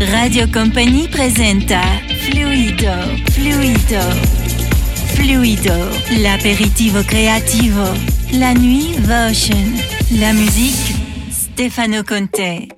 Radio Company presenta Fluido, Fluido, Fluido, l'aperitivo creativo, la nuit Votion, la musique Stefano Conte.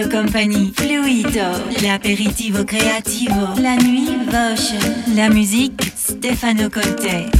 Radio Company, Fluido, l'aperitivo creativo, la nuit Votion, la musique Stefano Conte.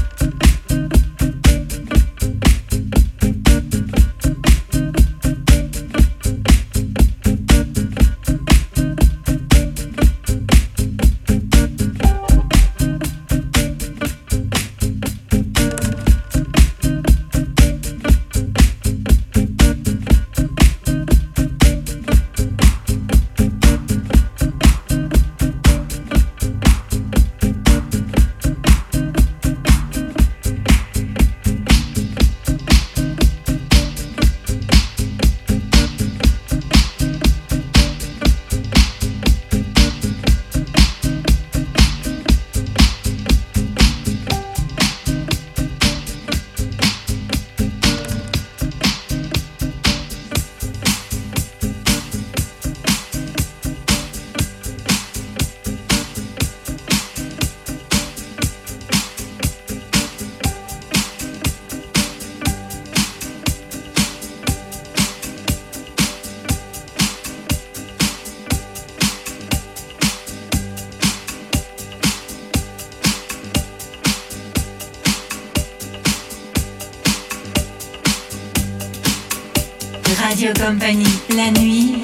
Radio Company. La nuit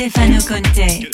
Stefano Conte.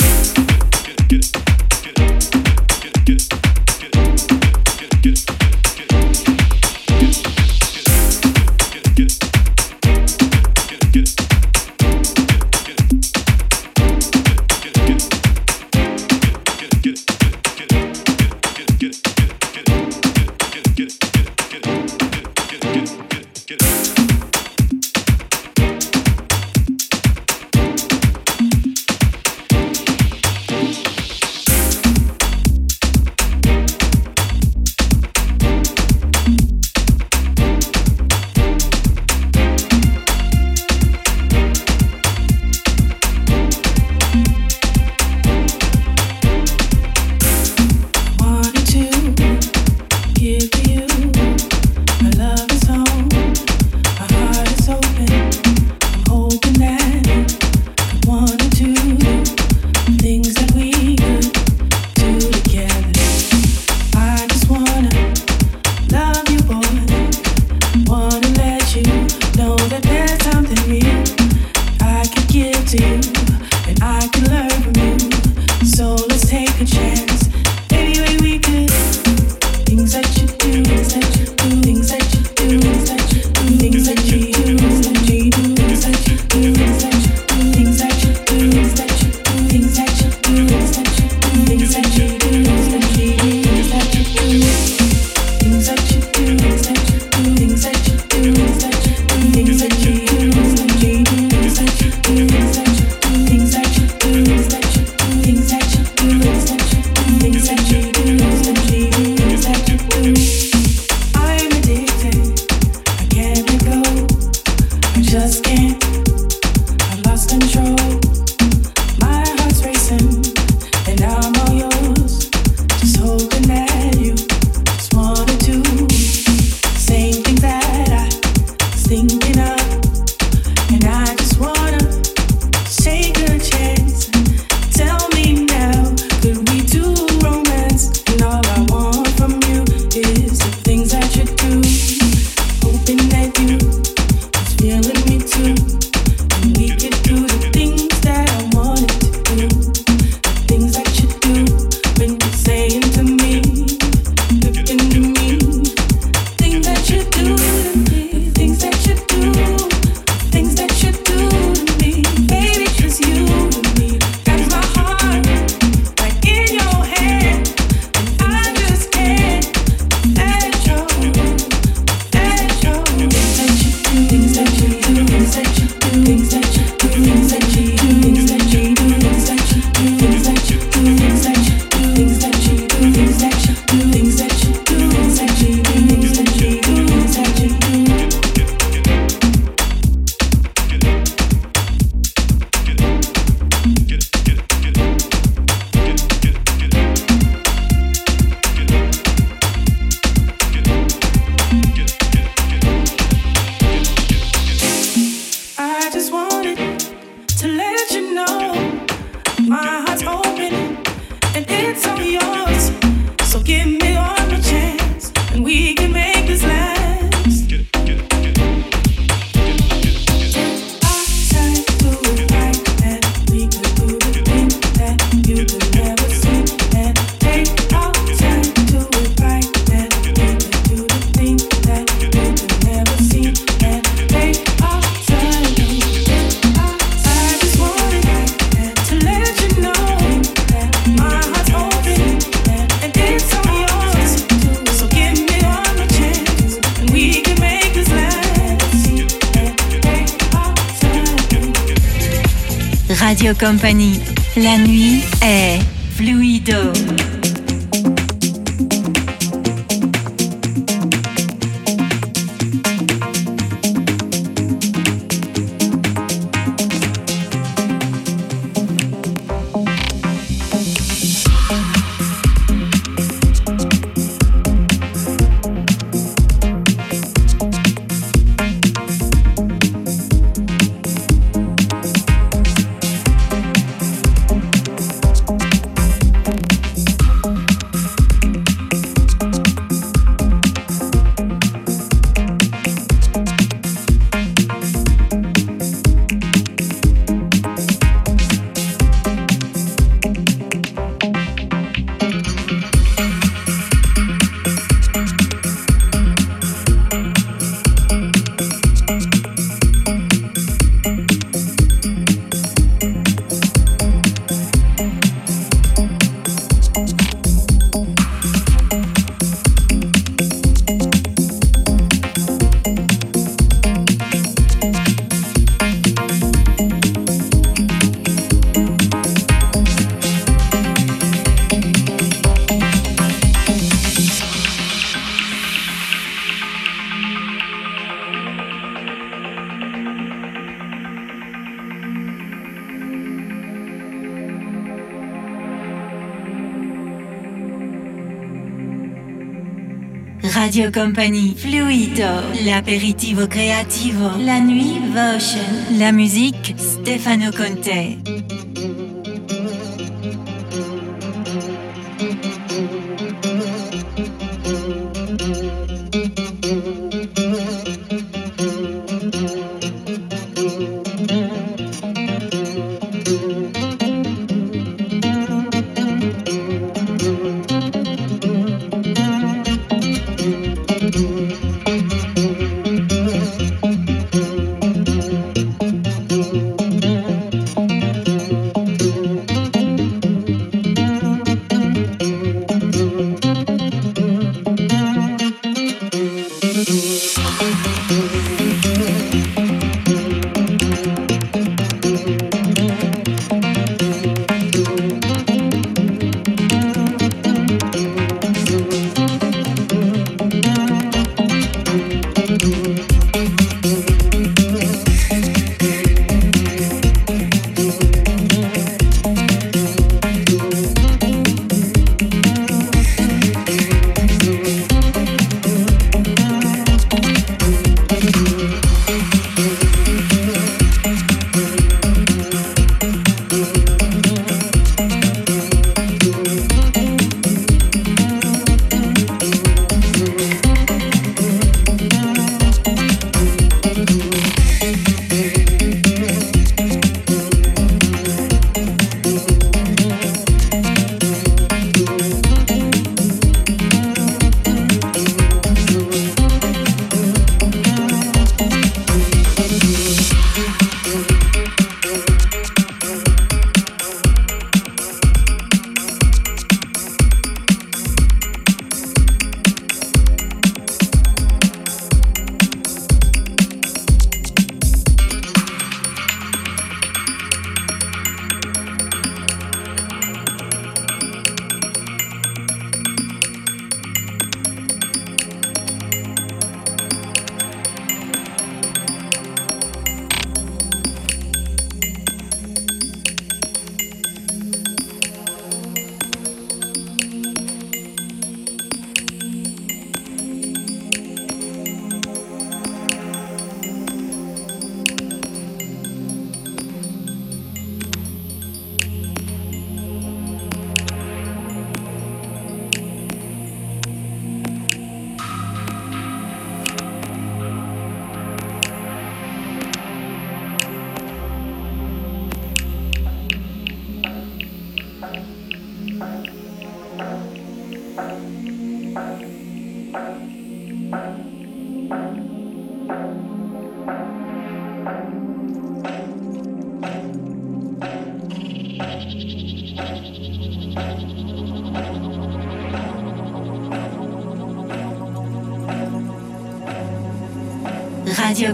Company. La nuit Radio Company, Fluido, l'aperitivo creativo, la nuit Votion, la musique Stefano Conte.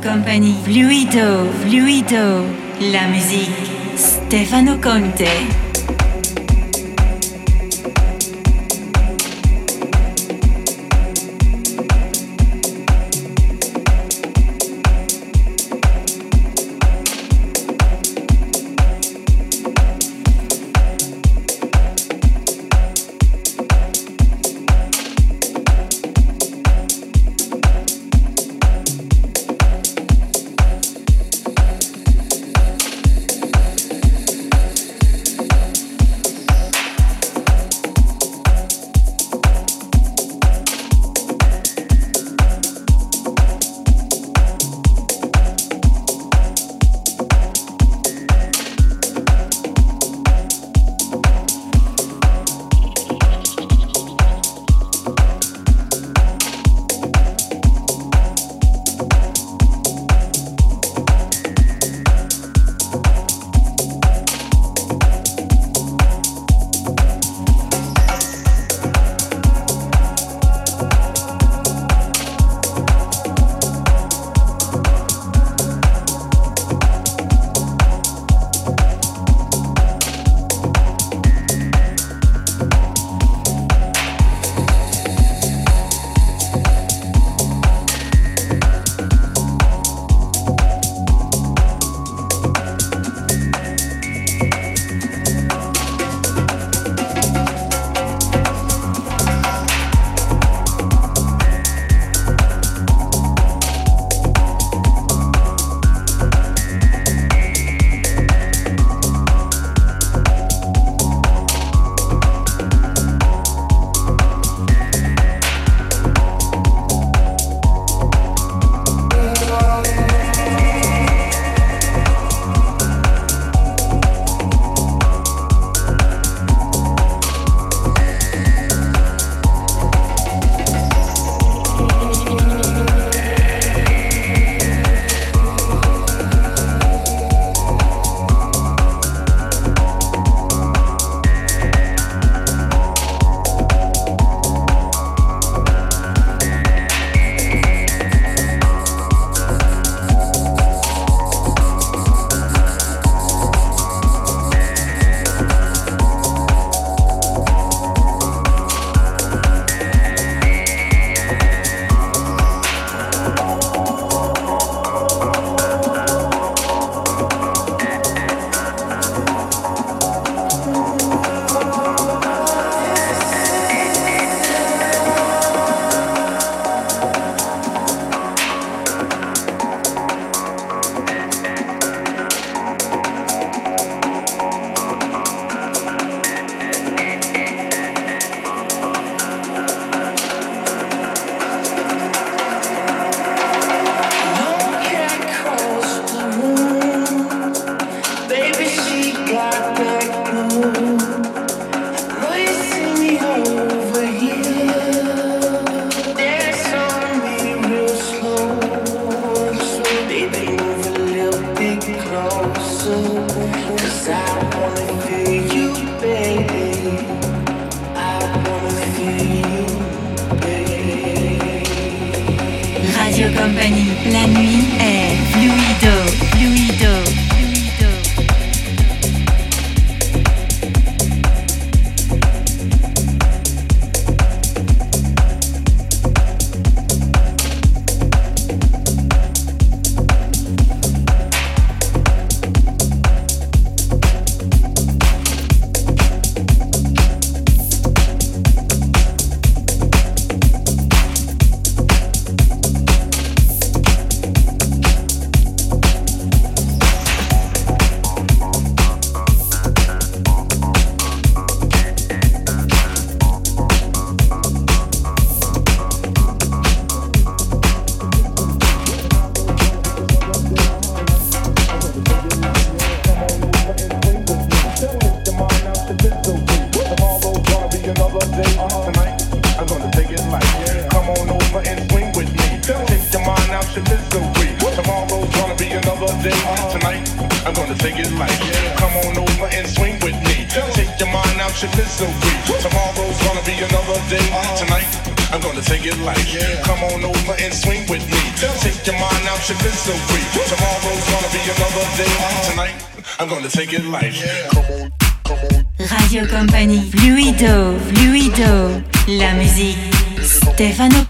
Company, Fluido, Fluido, la musique, Stefano Conte.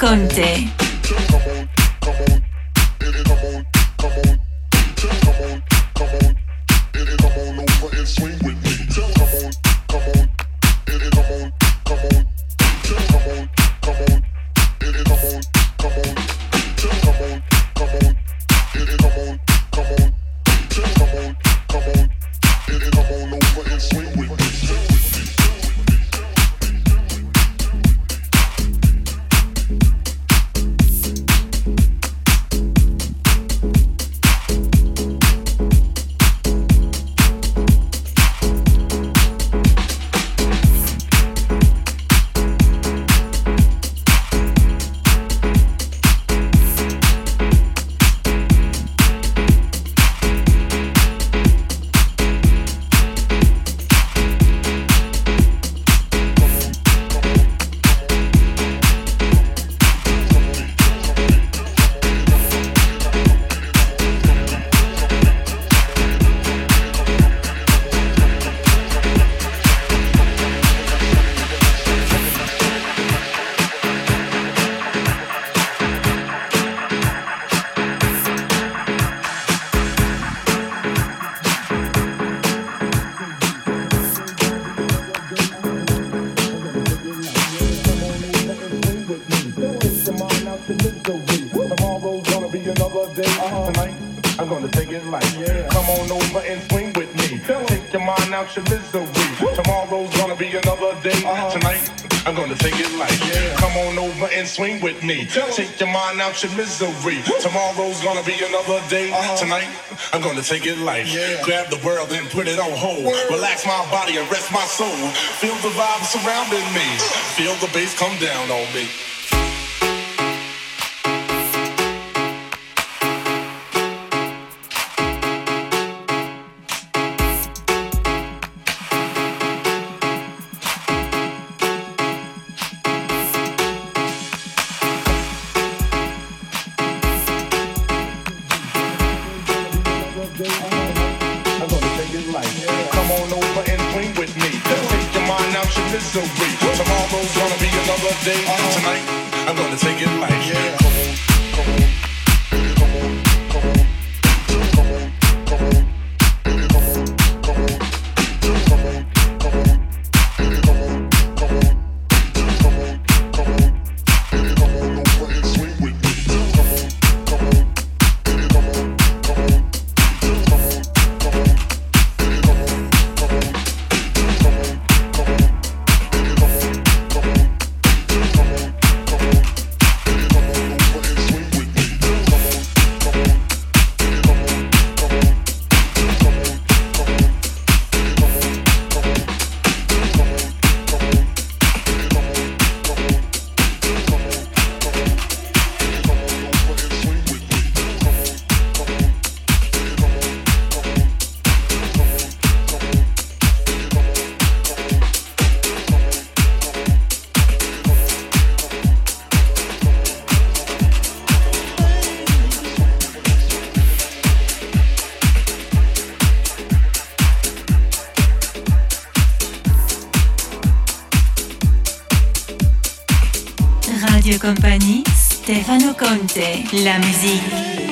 Conte. Take your mind out your misery. Tomorrow's gonna be another day. Uh-huh. Tonight, I'm gonna take it light. Grab the world and put it on hold. Relax my body and rest my soul. Feel the vibe surrounding me. Feel the bass come down on me. Compagnie, Stefano Conte, la musique.